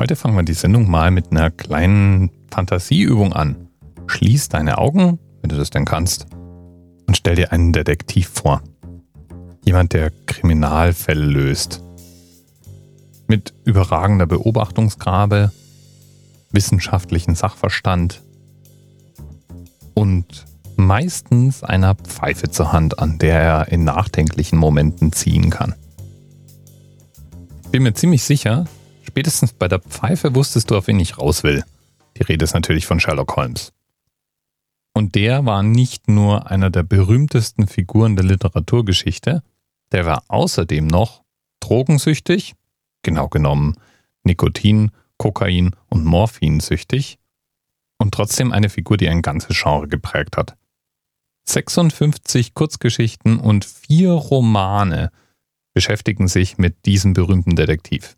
Heute fangen wir die Sendung mal mit einer kleinen Fantasieübung an. Schließ deine Augen, wenn du das denn kannst, und stell dir einen Detektiv vor. Jemand, der Kriminalfälle löst. Mit überragender Beobachtungsgabe, wissenschaftlichen Sachverstand und meistens einer Pfeife zur Hand, an der er in nachdenklichen Momenten ziehen kann. Bin mir ziemlich sicher, spätestens bei der Pfeife wusstest du, auf wen ich raus will. Die Rede ist natürlich von Sherlock Holmes. Und der war nicht nur einer der berühmtesten Figuren der Literaturgeschichte, der war außerdem noch drogensüchtig, genau genommen Nikotin, Kokain und Morphin süchtig und trotzdem eine Figur, die ein ganzes Genre geprägt hat. 56 Kurzgeschichten und vier Romane beschäftigen sich mit diesem berühmten Detektiv.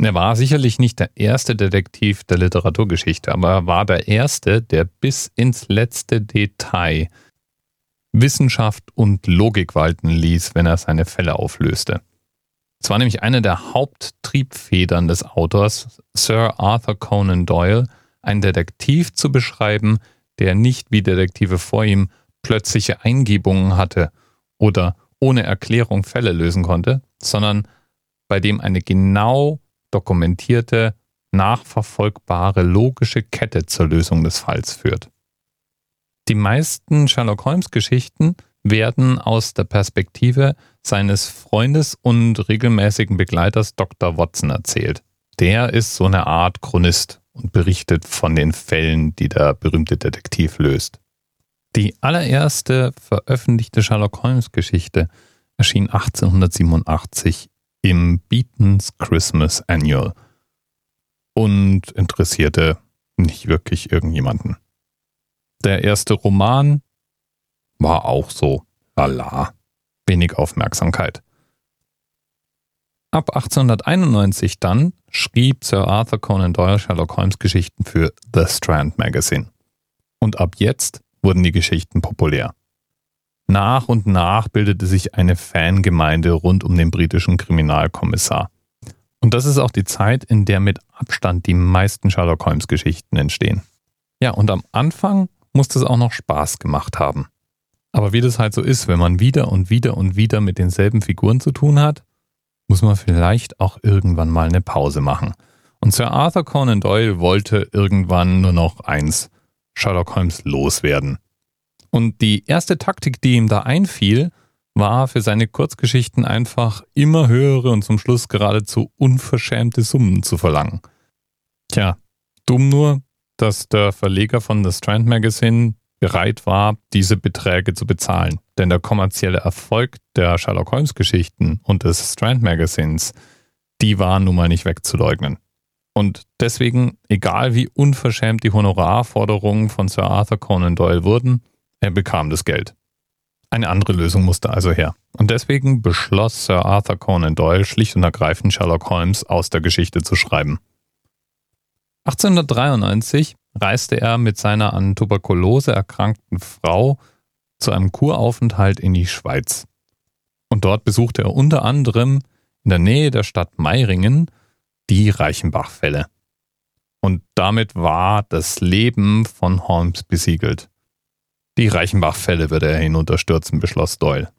Er war sicherlich nicht der erste Detektiv der Literaturgeschichte, aber er war der erste, der bis ins letzte Detail Wissenschaft und Logik walten ließ, wenn er seine Fälle auflöste. Es war nämlich eine der Haupttriebfedern des Autors, Sir Arthur Conan Doyle, einen Detektiv zu beschreiben, der nicht wie Detektive vor ihm plötzliche Eingebungen hatte oder ohne Erklärung Fälle lösen konnte, sondern bei dem eine genau dokumentierte, nachverfolgbare logische Kette zur Lösung des Falls führt. Die meisten Sherlock Holmes Geschichten werden aus der Perspektive seines Freundes und regelmäßigen Begleiters Dr. Watson erzählt. Der ist so eine Art Chronist und berichtet von den Fällen, die der berühmte Detektiv löst. Die allererste veröffentlichte Sherlock Holmes Geschichte erschien 1887 im Beaton's Christmas Annual und interessierte nicht wirklich irgendjemanden. Der erste Roman war auch so lala, wenig Aufmerksamkeit. Ab 1891 dann schrieb Sir Arthur Conan Doyle Sherlock Holmes Geschichten für The Strand Magazine. Und ab jetzt wurden die Geschichten populär. Nach und nach bildete sich eine Fangemeinde rund um den britischen Kriminalkommissar. Und das ist auch die Zeit, in der mit Abstand die meisten Sherlock Holmes Geschichten entstehen. Ja, und am Anfang muss das auch noch Spaß gemacht haben. Aber wie das halt so ist, wenn man wieder und wieder und wieder mit denselben Figuren zu tun hat, muss man vielleicht auch irgendwann mal eine Pause machen. Und Sir Arthur Conan Doyle wollte irgendwann nur noch eins, Sherlock Holmes loswerden. Und die erste Taktik, die ihm da einfiel, war für seine Kurzgeschichten einfach immer höhere und zum Schluss geradezu unverschämte Summen zu verlangen. Tja, dumm nur, dass der Verleger von The Strand Magazine bereit war, diese Beträge zu bezahlen. Denn der kommerzielle Erfolg der Sherlock Holmes Geschichten und des Strand Magazines, die waren nun mal nicht wegzuleugnen. Und deswegen, egal wie unverschämt die Honorarforderungen von Sir Arthur Conan Doyle wurden, er bekam das Geld. Eine andere Lösung musste also her. Und deswegen beschloss Sir Arthur Conan Doyle schlicht und ergreifend Sherlock Holmes aus der Geschichte zu schreiben. 1893 reiste er mit seiner an Tuberkulose erkrankten Frau zu einem Kuraufenthalt in die Schweiz. Und dort besuchte er unter anderem in der Nähe der Stadt Meiringen die Reichenbach-Fälle. Und damit war das Leben von Holmes besiegelt. Die Reichenbach-Fälle würde er hinunterstürzen, beschloss Doyle.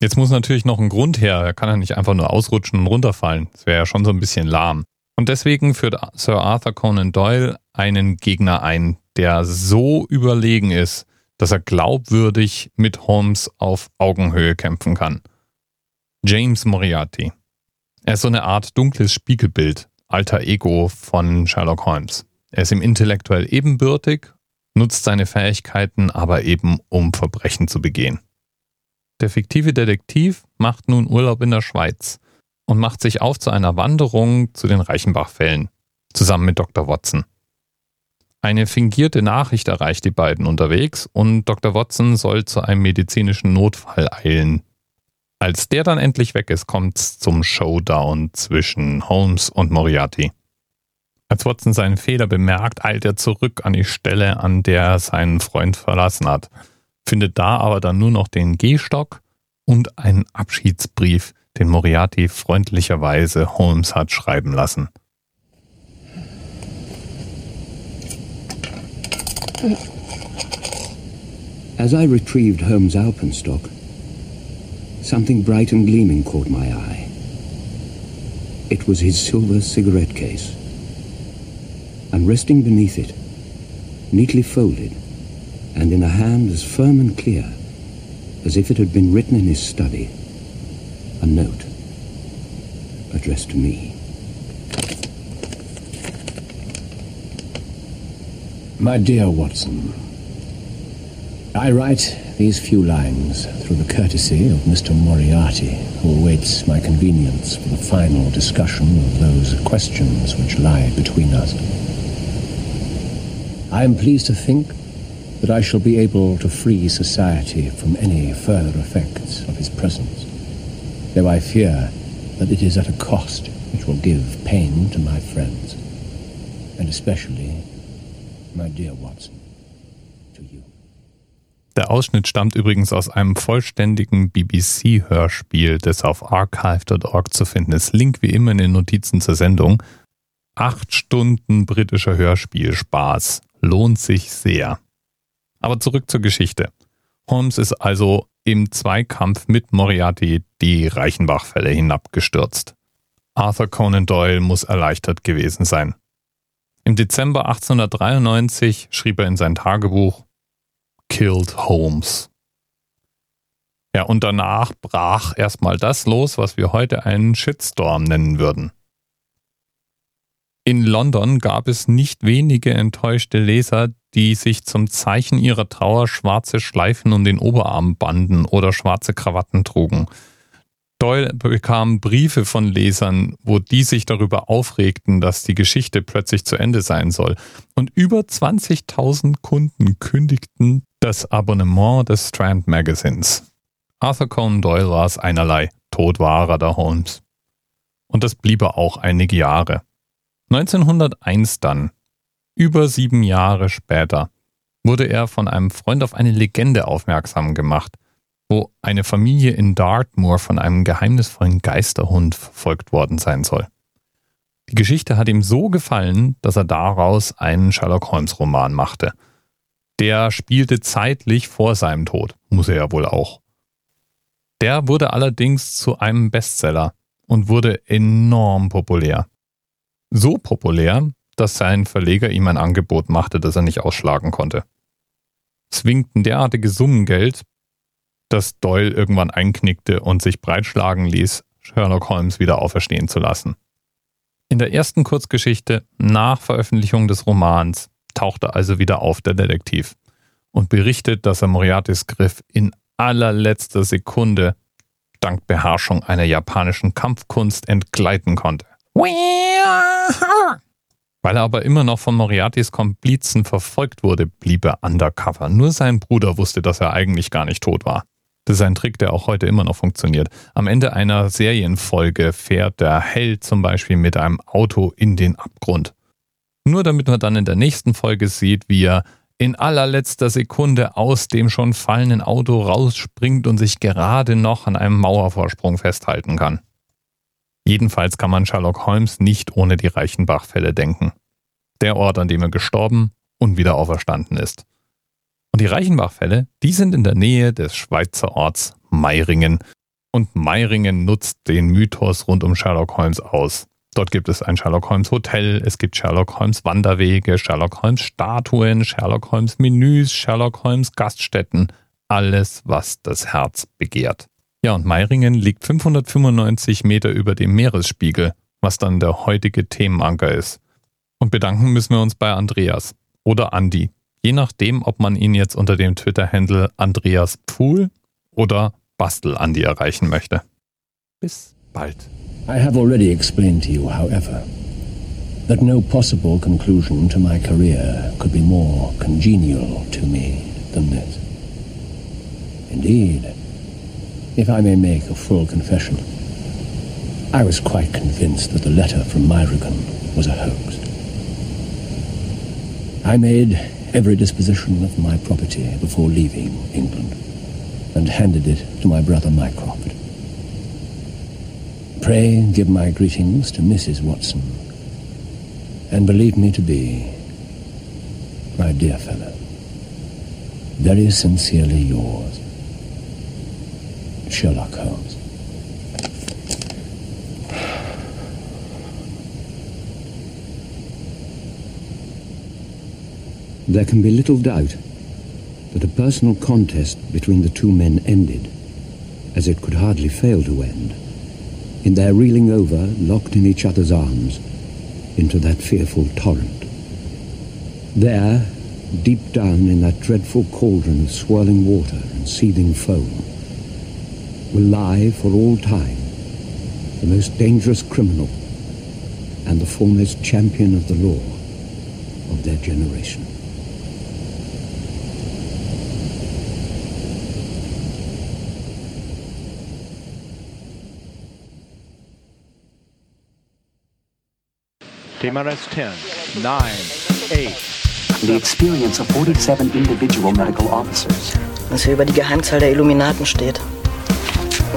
Jetzt muss natürlich noch ein Grund her. Er kann ja nicht einfach nur ausrutschen und runterfallen. Das wäre ja schon so ein bisschen lahm. Und deswegen führt Sir Arthur Conan Doyle einen Gegner ein, der so überlegen ist, dass er glaubwürdig mit Holmes auf Augenhöhe kämpfen kann. James Moriarty. Er ist so eine Art dunkles Spiegelbild, alter Ego von Sherlock Holmes. Er ist ihm intellektuell ebenbürtig, nutzt seine Fähigkeiten aber eben, um Verbrechen zu begehen. Der fiktive Detektiv macht nun Urlaub in der Schweiz und macht sich auf zu einer Wanderung zu den Reichenbach-Fällen, zusammen mit Dr. Watson. Eine fingierte Nachricht erreicht die beiden unterwegs und Dr. Watson soll zu einem medizinischen Notfall eilen. Als der dann endlich weg ist, kommt es zum Showdown zwischen Holmes und Moriarty. Als Watson seinen Fehler bemerkt, eilt er zurück an die Stelle, an der er seinen Freund verlassen hat, findet da aber dann nur noch den Gehstock und einen Abschiedsbrief, den Moriarty freundlicherweise Holmes hat schreiben lassen. As I retrieved Holmes' alpenstock, something bright and gleaming caught my eye. It was his silver cigarette case. And resting beneath it, neatly folded, and in a hand as firm and clear as if it had been written in his study, a note addressed to me. My dear Watson, I write these few lines through the courtesy of Mr. Moriarty, who awaits my convenience for the final discussion of those questions which lie between us. I am pleased to think that I shall be able to free society from any further effects of his presence, though I fear that it is at a cost which will give pain to my friends, and especially my dear Watson. Der Ausschnitt stammt übrigens aus einem vollständigen BBC-Hörspiel, das auf archive.org zu finden ist. Link wie immer in den Notizen zur Sendung. Acht Stunden britischer Hörspiel-Spaß. Lohnt sich sehr. Aber zurück zur Geschichte. Holmes ist also im Zweikampf mit Moriarty die Reichenbach-Fälle hinabgestürzt. Arthur Conan Doyle muss erleichtert gewesen sein. Im Dezember 1893 schrieb er in sein Tagebuch Killed Holmes. Ja, und danach brach erstmal das los, was wir heute einen Shitstorm nennen würden. In London gab es nicht wenige enttäuschte Leser, die sich zum Zeichen ihrer Trauer schwarze Schleifen um den Oberarm banden oder schwarze Krawatten trugen. Doyle bekam Briefe von Lesern, wo die sich darüber aufregten, dass die Geschichte plötzlich zu Ende sein soll. Und über 20.000 Kunden kündigten das Abonnement des Strand Magazins. Arthur Conan Doyle war es einerlei. Tot war er, der Holmes. Und das blieb er auch einige Jahre. 1901 dann, über sieben Jahre später, wurde er von einem Freund auf eine Legende aufmerksam gemacht, wo eine Familie in Dartmoor von einem geheimnisvollen Geisterhund verfolgt worden sein soll. Die Geschichte hat ihm so gefallen, dass er daraus einen Sherlock Holmes Roman machte. Der spielte zeitlich vor seinem Tod, muss er ja wohl auch. Der wurde allerdings zu einem Bestseller und wurde enorm populär. So populär, dass sein Verleger ihm ein Angebot machte, das er nicht ausschlagen konnte. Es winkten derartige Summen Geld, dass Doyle irgendwann einknickte und sich breitschlagen ließ, Sherlock Holmes wieder auferstehen zu lassen. In der ersten Kurzgeschichte nach Veröffentlichung des Romans tauchte also wieder auf der Detektiv und berichtet, dass er Moriartys Griff in allerletzter Sekunde dank Beherrschung einer japanischen Kampfkunst entgleiten konnte. Weil er aber immer noch von Moriartys Komplizen verfolgt wurde, blieb er undercover. Nur sein Bruder wusste, dass er eigentlich gar nicht tot war. Das ist ein Trick, der auch heute immer noch funktioniert. Am Ende einer Serienfolge fährt der Held zum Beispiel mit einem Auto in den Abgrund. Nur damit man dann in der nächsten Folge sieht, wie er in allerletzter Sekunde aus dem schon fallenden Auto rausspringt und sich gerade noch an einem Mauervorsprung festhalten kann. Jedenfalls kann man Sherlock Holmes nicht ohne die Reichenbach-Fälle denken. Der Ort, an dem er gestorben und wieder auferstanden ist. Und die Reichenbach-Fälle, die sind in der Nähe des Schweizer Orts Meiringen. Und Meiringen nutzt den Mythos rund um Sherlock Holmes aus. Dort gibt es ein Sherlock Holmes Hotel, es gibt Sherlock Holmes Wanderwege, Sherlock Holmes Statuen, Sherlock Holmes Menüs, Sherlock Holmes Gaststätten. Alles, was das Herz begehrt. Ja, und Meiringen liegt 595 Meter über dem Meeresspiegel, was dann der heutige Themenanker ist. Und bedanken müssen wir uns bei Andreas oder Andi, je nachdem, ob man ihn jetzt unter dem Twitter-Handle Andreas Pfuhl oder Bastel Andi erreichen möchte. Bis bald. I have already explained to you, however, that no possible conclusion to my career could be more congenial to me than this. Indeed, if I may make a full confession, I was quite convinced that the letter from Myrigan was a hoax. I made every disposition of my property before leaving England and handed it to my brother Mycroft. Pray give my greetings to Mrs. Watson and believe me to be my dear fellow. Very sincerely yours, Sherlock Holmes. There can be little doubt that a personal contest between the two men ended, as it could hardly fail to end, in their reeling over, locked in each other's arms, into that fearful torrent. There, deep down in that dreadful cauldron of swirling water and seething foam, will lie for all time the most dangerous criminal and the foremost champion of the law of their generation. TMRS 10, 9, 8. The experience of 47 individual medical officers. Was hier über die Geheimzahl der Illuminaten steht.